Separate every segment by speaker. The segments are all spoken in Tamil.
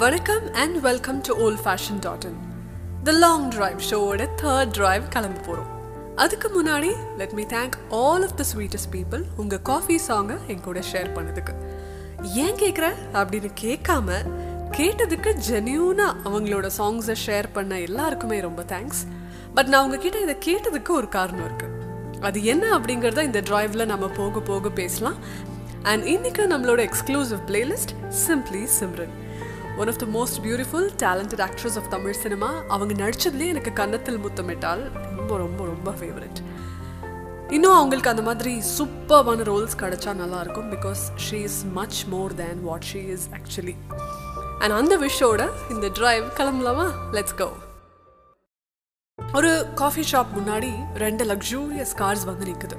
Speaker 1: வணக்கம் and welcome to old fashion dot in the long drive ஷோவோட தேர்ட் டிரைவ் கிளம்ப போகிறோம் அதுக்கு முன்னாடி let me thank all of the sweetest people உங்கள் காஃபி சாங்கை என் கூட ஷேர் பண்ணதுக்கு. ஏன் கேட்குற அப்படின்னு கேட்காம கேட்டதுக்கு ஜென்யூனாக அவங்களோட சாங்ஸை ஷேர் பண்ண எல்லாருக்குமே ரொம்ப தேங்க்ஸ் பட் நான் உங்ககிட்ட இதை கேட்டதுக்கு ஒரு காரணம் இருக்குது அது என்ன அப்படிங்கிறத இந்த டிரைவில் நம்ம போக போக பேசலாம். அண்ட் இன்னைக்கு நம்மளோட exclusive playlist simply Simran one of the most beautiful talented actress of Tamil cinema அவங்க நடிச்சதுலேயே எனக்கு கன்னத்தில் முத்தமிட்டால் ரொம்ப ரொம்ப ரொம்ப ஃபேவரட் இன்னும் அவங்களுக்கு அந்த மாதிரி சூப்பர்வான ரோல்ஸ் கிடைச்சா நல்லாயிருக்கும் because she is much more than what she is actually and அந்த விஷயோட இந்த டிரைவ் கிளம்பலாமா? லெட்ஸ் கோ ஒரு காஃபி ஷாப் முன்னாடி ரெண்டு லக்ஸூரியஸ் கார்ஸ் வந்து நிற்குது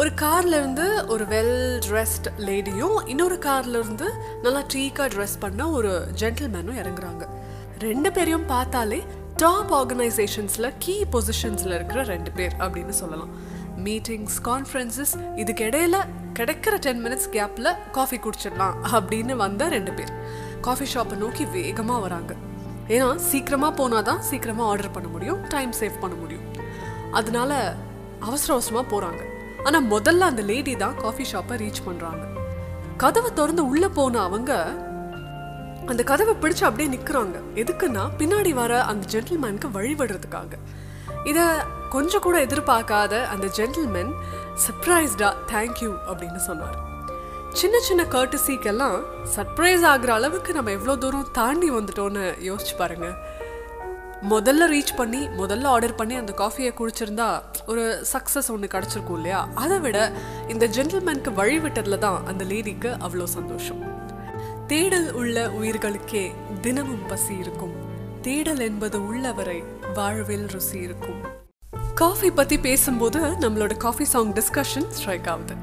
Speaker 1: ஒரு கார்ல இருந்து ஒரு வெல் ட்ரெஸ்ட் லேடியும் இன்னொரு கார்ல இருந்து நல்லா ட்ரீக்காக ட்ரெஸ் பண்ண ஒரு ஜென்டில்மேனும் இறங்குறாங்க. ரெண்டு பேரையும் பார்த்தாலே டாப் ஆர்கனைசேஷன்ஸ்ல கீ பொசிஷன்ஸ்ல இருக்கிற ரெண்டு பேர் அப்படின்னு சொல்லலாம். மீட்டிங்ஸ் கான்ஃபரன்சஸ் இதுக்கு இடையில கிடைக்கிற டென் மினிட்ஸ் கேப்ல காஃபி குடிச்சிடலாம் அப்படின்னு வந்த ரெண்டு பேர். காஃபி ஷாப்பை நோக்கி வேகமாக வராங்க. ஏன்னா சீக்கிரமாக போனால் தான் சீக்கிரமாக ஆர்டர் பண்ண முடியும் டைம் சேவ் பண்ண முடியும். அதனால அவசர அவசரமாக போகிறாங்க ஆனால் முதல்ல அந்த லேடி தான் காஃபி ஷாப்பை ரீச் பண்ணுறாங்க கதவை திறந்து உள்ளே போன அவங்க அந்த கதவை பிடிச்சு அப்படியே நிற்கிறாங்க எதுக்குன்னா பின்னாடி வர அந்த ஜென்டில்மேனுக்கு வழிபடுறதுக்காக இதை கொஞ்சம் கூட எதிர்பார்க்காத அந்த ஜென்டில்மேன் சர்ப்ரைஸ்டா தேங்க்யூ அப்படின்னு சொன்னார். சின்ன சின்ன கர்டசிக்கெல்லாம் சர்ப்ரைஸ் ஆகிற அளவுக்கு நம்ம எவ்வளோ தூரம் தாண்டி வந்துட்டோன்னு யோசிச்சு பாருங்கள் முதல்ல ரீச் பண்ணி முதல்ல ஆர்டர் பண்ணி அந்த காஃபியை குடிச்சிருந்தா ஒரு சக்ஸஸ் ஒன்று கிடச்சிருக்கும் இல்லையா? அதை விட இந்த ஜென்டில்மேனுக்கு வழி விட்டதுல தான் அந்த லேடிக்கு அவ்வளோ சந்தோஷம். தேடல் உள்ள உயிர்களுக்கே தினமும் பசி இருக்கும். தேடல் என்பது உள்ளவரை வாழ்வில் ருசி இருக்கும். காஃபி பற்றி பேசும்போது நம்மளோட காஃபி சாங் டிஸ்கஷன் ஸ்ட்ரைக் ஆகுது.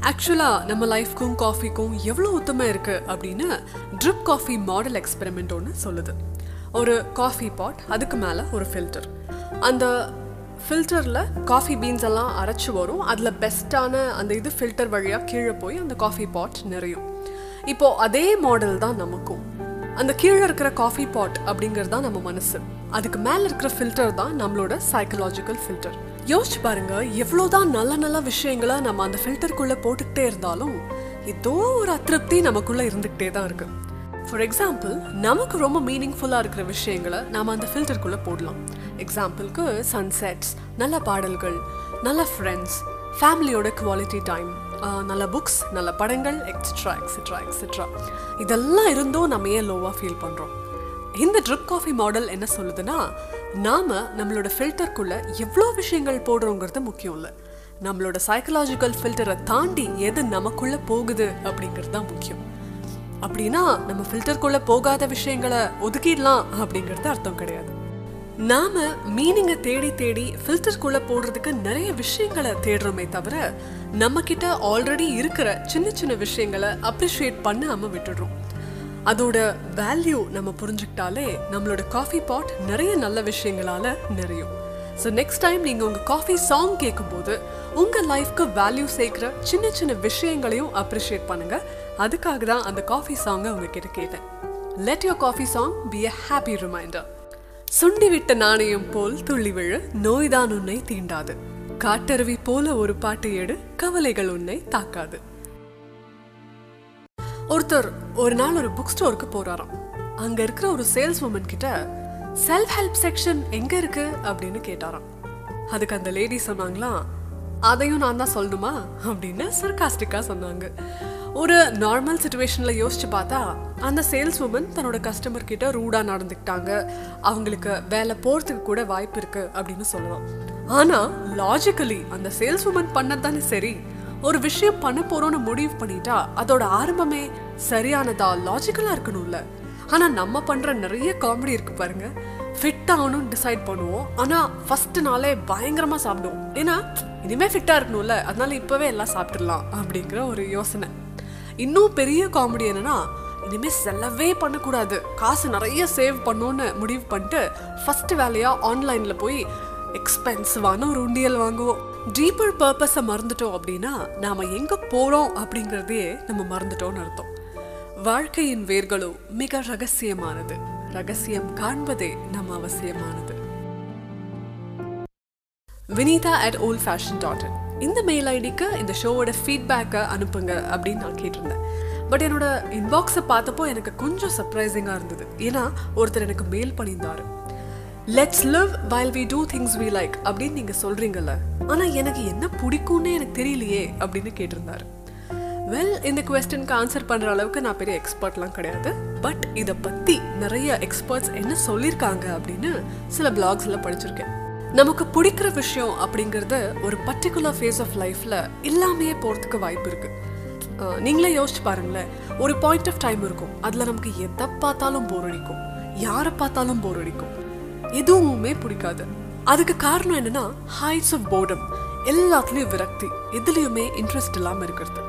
Speaker 1: ஆக்சுவலாக நம்ம லைஃப்க்கும் காஃபிக்கும் எவ்வளோ உத்தமாக இருக்குது அப்படின்னு ட்ரிப் காஃபி மாடல் எக்ஸ்பெரிமெண்ட் ஒன்று சொல்லுது. ஒரு காஃபி பாட் அதுக்கு மேலே ஒரு ஃபில்டர் அந்த ஃபில்டரில் காஃபி பீன்ஸ் எல்லாம் அரைச்சி வரும். அதில் பெஸ்ட்டான அந்த இது ஃபில்டர் வழியாக கீழே போய் அந்த காஃபி பாட் நிறையும். இப்போது அதே மாடல் தான் நமக்கும். அந்த கீழே இருக்கிற காஃபி பாட் அப்படிங்கிறது தான் நம்ம மனசு. அதுக்கு மேலே இருக்கிற ஃபில்டர் தான் நம்மளோட சைக்கலாஜிக்கல் ஃபில்டர் யோசிச்சு பாருங்க எவ்வளோதான் நல்ல நல்ல விஷயங்களை நம்ம அந்த ஃபில்டருக்குள்ளே போட்டுக்கிட்டே இருந்தாலும் ஏதோ ஒரு அதிருப்தி நமக்குள்ளே இருந்துக்கிட்டே தான் இருக்குது ஃபார் எக்ஸாம்பிள் நமக்கு ரொம்ப மீனிங்ஃபுல்லாக இருக்கிற விஷயங்களை நாம் அந்த ஃபில்டருக்குள்ளே போடலாம். எக்ஸாம்பிளுக்கு சன்செட்ஸ் நல்ல பாடல்கள் நல்ல ஃப்ரெண்ட்ஸ் ஃபேமிலியோட குவாலிட்டி டைம் நல்ல புக்ஸ் நல்ல படங்கள் எக்ஸட்ரா எக்ஸட்ரா எக்ஸட்ரா இதெல்லாம் இருந்தும் நம்ம ஏன் லோவாக ஃபீல் பண்ணுறோம் இந்த ட்ரிப் காஃபி மாடல் என்ன சொல்லுதுன்னா நாம நம்மளோட ஃபில்டருக்குள்ள எவ்வளோ விஷயங்கள் போடுறோங்கிறது முக்கியம் இல்லை. நம்மளோட சைக்கலாஜிக்கல் ஃபில்டரை தாண்டி எது நமக்குள்ள போகுது அப்படிங்கிறது தான் முக்கியம். அப்படின்னா நம்ம ஃபில்டருக்குள்ள போகாத விஷயங்களை ஒதுக்கிடலாம் அப்படிங்கிறது அர்த்தம் கிடையாது. நாம மீனிங்கை தேடி தேடி ஃபில்டருக்குள்ள போடுறதுக்கு நிறைய விஷயங்களை தேடுறோமே தவிர நம்ம கிட்ட ஆல்ரெடி இருக்கிற சின்ன சின்ன விஷயங்களை அப்ரிஷியேட் பண்ணாம விட்டுடுறோம். அதோட வேல்யூ நம்ம புரிஞ்சுக்கிட்டாலே நம்மளோட காஃபி பாட் நிறைய நல்ல விஷயங்களால நிறையும். ஸோ நெக்ஸ்ட் டைம் நீங்கள் உங்கள் காஃபி சாங் கேட்கும்போது உங்கள் லைஃப்க்கு வேல்யூ சேர்க்குற சின்ன சின்ன விஷயங்களையும் அப்ரிஷியேட் பண்ணுங்க. அதுக்காக தான் அந்த காஃபி சாங்கை உங்ககிட்ட கேட்டேன். Let your coffee song be a happy reminder சுண்டிவிட்ட நாணயம் போல் துள்ளி விழ நோய்தான் உன்னை தீண்டாது. காட்டருவி போல ஒரு பாட்டு எடு கவலைகள் உன்னை தாக்காது. ஒருத்தர் ஒரு நாள் ஒரு புக் ஸ்டோருக்கு போறாராம். அங்க இருக்கிற ஒரு சேல்ஸ் உமன் கிட்ட செல்ஃப் ஹெல்ப் செக்ஷன் எங்க இருக்கு அப்படின்னு கேட்டாராம். அதுக்கு அந்த லேடி சொன்னாங்களாம் அதையும் நான் தான் சொல்லணுமா? அப்படின்னு சர்காஸ்டிக்காக சொன்னாங்க. ஒரு நார்மல் சுச்சுவேஷனில் யோசிச்சு பார்த்தா அந்த சேல்ஸ் உமன் தன்னோட கஸ்டமர் கிட்ட ரூடாக நடந்துக்கிட்டாங்க. அவங்களுக்கு வேலை போகிறதுக்கு கூட வாய்ப்பு இருக்கு அப்படின்னு சொல்லலாம். ஆனால் லாஜிக்கலி அந்த சேல்ஸ் உமன் பண்ணது தானே சரி. ஒரு விஷயம் பண்ண போறோம்னு முடிவு பண்ணிட்டா அதோட ஆரம்பமே சரியானதா லாஜிக்கலாக இருக்கணும்ல. ஆனால் நம்ம பண்ணுற நிறைய காமெடி இருக்கு பாருங்க. ஃபிட் ஆகணும்னு டிசைட் பண்ணுவோம். ஆனால் ஃபஸ்ட்டு நாளே பயங்கரமாக சாப்பிடுவோம். ஏன்னா இனிமேல் ஃபிட்டாக இருக்கணும்ல. அதனால இப்போவே எல்லாம் சாப்பிட்றலாம் அப்படிங்கிற ஒரு யோசனை. இன்னும் பெரிய காமெடி என்னன்னா இனிமேல் செலவே பண்ணக்கூடாது. காசு நிறைய சேவ் பண்ணோன்னு முடிவு பண்ணிட்டு ஃபஸ்ட்டு வேலையாக ஆன்லைனில் போய் எக்ஸ்பென்சிவான ஒரு உண்டியல் வாங்குவோம். டீப்பர் பர்பஸை மறந்துட்டோம் அப்படின்னா நாம் எங்கே போகிறோம் அப்படிங்கிறதையே நம்ம மறந்துட்டோம்னு அர்த்தம். வாழ்க்கையின் வேர்களோ மிக ரகசியமானது. ரகசியம் காண்பதே நம் அவசியமானது. Vinitha at old fashion dot இந்த மெயில் ஐடிக்கு இந்த ஷோவோட ஃபீட்பேக்கை அனுப்புங்க அப்படின்னு நான் கேட்டிருந்தேன். பட் என்னோட இன்பாக்ஸை பார்த்தப்போ எனக்கு கொஞ்சம் சர்ப்ரைசிங்காக இருந்தது. ஏன்னா ஒருத்தர் எனக்கு மெயில் பண்ணியிருந்தாரு. Let's live while we do things we like அப்படின்னு நீங்கள் சொல்கிறீங்கல்ல ஆனால் எனக்கு என்ன பிடிக்கும்னே எனக்கு தெரியலையே அப்படின்னு கேட்டிருந்தாரு. வெல் இந்த கொஸ்டினுக்கு ஆன்சர் பண்ணுற அளவுக்கு நான் பெரிய எக்ஸ்பர்ட்லாம் கிடையாது. பட் இதை பற்றி நிறைய எக்ஸ்பர்ட்ஸ் என்ன சொல்லியிருக்காங்க அப்படின்னு சில பிளாக்ஸில் படிச்சிருக்கேன். நமக்கு பிடிக்கிற விஷயம் அப்படிங்கிறது ஒரு பர்டிகுலர் ஃபேஸ் ஆஃப் லைஃப்பில் இல்லாமையே போகிறதுக்கு வாய்ப்பு இருக்குது நீங்களே யோசிச்சு பாருங்களேன். ஒரு பாயிண்ட் ஆஃப் டைம் இருக்கும். அதில் நமக்கு எதை பார்த்தாலும் போர் அடிக்கும். யாரை பார்த்தாலும் போர் அடிக்கும். எதுவுமே பிடிக்காது. அதுக்கு காரணம் என்னன்னா ஹைட்ஸ் ஆஃப் போர்டம் எல்லாத்துலேயும் விரக்தி. எதுலேயுமே இன்ட்ரெஸ்ட் இல்லாமல் இருக்கிறது.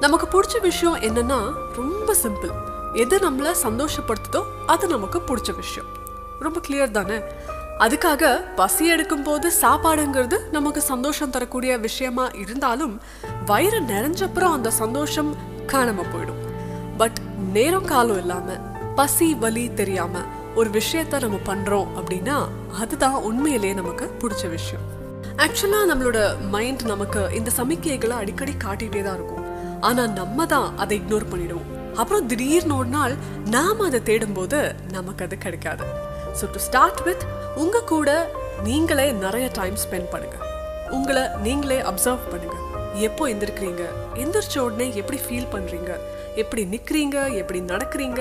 Speaker 1: நமக்கு பிடிச்ச விஷயம் என்னன்னா ரொம்ப சிம்பிள் எது நம்மளை சந்தோஷப்படுத்துதோ அது நமக்கு பிடிச்ச விஷயம். ரொம்ப கிளியர் தானே? அதுக்காக பசி எடுக்கும் போது சாப்பாடுங்கிறது நமக்கு சந்தோஷம் தரக்கூடிய விஷயமா இருந்தாலும் வயிறு நிறைஞ்சப்புறம் அந்த சந்தோஷம் காணாம போயிடும். பட் நேரம் காலம் இல்லாம பசி வலி தெரியாம ஒரு விஷயத்த நம்ம பண்றோம் அப்படின்னா அதுதான் உண்மையிலேயே நமக்கு பிடிச்ச விஷயம். ஆக்சுவலா நம்மளோட மைண்ட் நமக்கு இந்த சமிக்கைகளை அடிக்கடி காட்டிகிட்டே தான் இருக்கும். ஆனா நம்ம தான் அதை இக்னோர் பண்ணிடுவோம். அப்புறம் திடீர்னு ஒரு நாள் நாம அதை தேடும்போது நமக்கு அது கிடைக்காது. ஸோ டு ஸ்டார்ட் வித் உங்க கூட நீங்களே நிறைய டைம் ஸ்பெண்ட் பண்ணுங்க. உங்களை நீங்களே அப்சர்வ் பண்ணுங்க. எப்போ எந்திருக்கிறீங்க? எந்திரிச்ச உடனே எப்படி ஃபீல் பண்றீங்க? எப்படி நிற்கிறீங்க எப்படி நடக்கிறீங்க?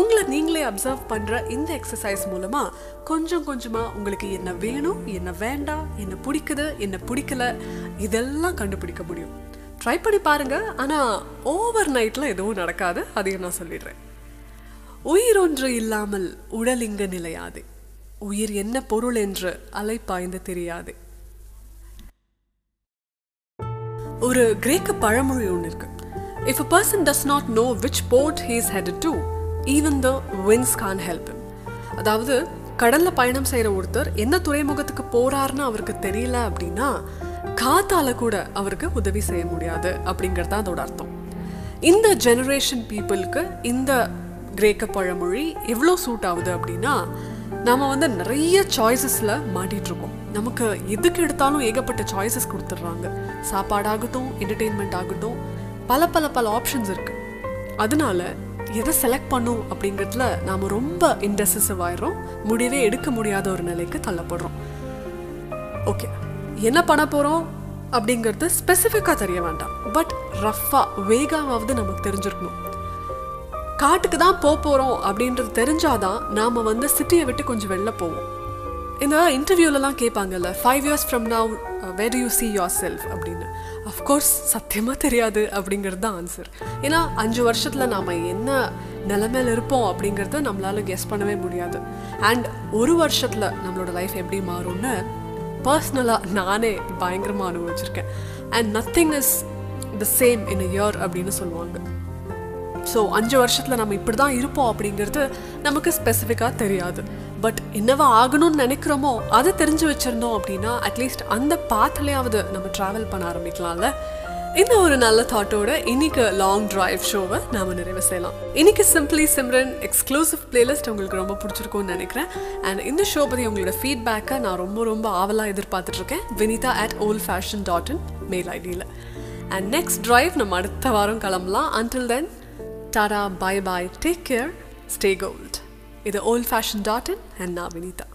Speaker 1: உங்களை நீங்களே அப்சர்வ் பண்ற இந்த எக்ஸசைஸ் மூலமா கொஞ்சம் கொஞ்சமா உங்களுக்கு என்ன வேணும் என்ன வேண்டாம் என்ன பிடிக்குது என்ன பிடிக்கல இதெல்லாம் கண்டுபிடிக்க முடியும். ட்ரை பண்ணி பாருங்க. ஆனா ஓவர் நைட்ல எதுவும் நடக்காது. அதையும் நான் சொல்லிடுறேன். உயிர் ஒன்று இல்லாமல் உடல் இங்கு நிலையாது. உயிர் என்ன பொருள் என்று அலைப்பாய்ந்து தெரியாது. ஒரு கிரேக்க பழமொழி ஒன்று இருக்கு. If a person does not know which port he's head to even the winds can help அதாவது கடல்ல பயணம் செய்யற ஒருத்தர் எந்த துறைமுகத்துக்கு போறாருன்னு அவருக்கு தெரியல அப்படின்னா காத்தால கூட அவருக்கு உதவி செய்ய முடியாது அப்படிங்கிறது தான் அதோட அர்த்தம். இந்த ஜெனரேஷன் பீப்புளுக்கு இந்த கிரேக்க பழமொழி எவ்வளோ சூட் ஆகுது அப்படின்னா நம்ம வந்து நிறைய சாய்ஸஸில் மாட்டிகிட்ருக்கோம் இருக்கோம். நமக்கு எதுக்கு எடுத்தாலும் ஏகப்பட்ட சாய்ஸஸ் கொடுத்துட்றாங்க. சாப்பாடாகட்டும் என்டர்டெயின்மெண்ட் ஆகட்டும் பல பல பல ஆப்ஷன்ஸ் இருக்குது அதனால எதை செலக்ட் பண்ணும் அப்படிங்கிறதுல நாம் ரொம்ப இன்டெசிசிவ் ஆயிரும் முடிவே எடுக்க முடியாத ஒரு நிலைக்கு தள்ளப்படுறோம். ஓகே என்ன பண்ண போகிறோம் அப்படிங்கிறது ஸ்பெசிஃபிக்காக தெரிய வேண்டாம். பட் ரஃப்பாக வேகாவது நமக்கு தெரிஞ்சிருக்கணும். காட்டுக்கு தான் போக போகிறோம் அப்படின்றது தெரிஞ்சாதான் நாம் வந்து சிட்டியை விட்டு கொஞ்சம் வெளில போவோம். இந்த இன்டர்வியூலலாம் கேட்பாங்கல்ல five years from now where you see your self அப்படின்னு. அஃப்கோர்ஸ் சத்தியமாக தெரியாது அப்படிங்கிறது தான் ஆன்சர் ஏன்னா அஞ்சு வருஷத்தில் நாம் என்ன நிலமையில் இருப்போம் அப்படிங்கிறத நம்மளால கெஸ் பண்ணவே முடியாது. அண்ட் ஒரு வருஷத்தில் நம்மளோட லைஃப் எப்படி மாறும்னு பர்சனலாக நானே பயங்கரமாக அனுபவிச்சிருக்கேன். And nothing is the same in year அப்படின்னு சொல்லுவாங்க. ஸோ அஞ்சு வருஷத்தில் நம்ம இப்படி தான் இருப்போம் அப்படிங்கிறது நமக்கு ஸ்பெசிஃபிக்காக தெரியாது. பட் என்னவா ஆகணும்னு நினைக்கிறோமோ அதை தெரிஞ்சு வச்சுருந்தோம் அப்படின்னா அட்லீஸ்ட் அந்த பாத்துலேயாவது நம்ம ட்ராவல் பண்ண ஆரம்பிக்கலாம்ல. இந்த ஒரு நல்ல தாட்டோட இன்னைக்கு லாங் டிரைவ் ஷோவை நாம நிறைவு செய்யலாம். இன்னைக்கு சிம்பிளி சிம்ரன் எக்ஸ்க்ளூசிவ் பிளேலிஸ்ட் உங்களுக்கு ரொம்ப பிடிச்சிருக்கும்னு நினைக்கிறேன். அண்ட் இந்த ஷோ பற்றி உங்களோட ஃபீட்பேக்கை நான் ரொம்ப ரொம்ப ஆவலாக எதிர்பார்த்துட்டு இருக்கேன் Vinitha at old fashion dot in mail ஐடியில் அண்ட் நெக்ஸ்ட் டிரைவ் நம்ம அடுத்த வாரம் கிளம்பலாம். Until then tata bye bye take care stay gold இது old fashion dot in and நான் வினிதா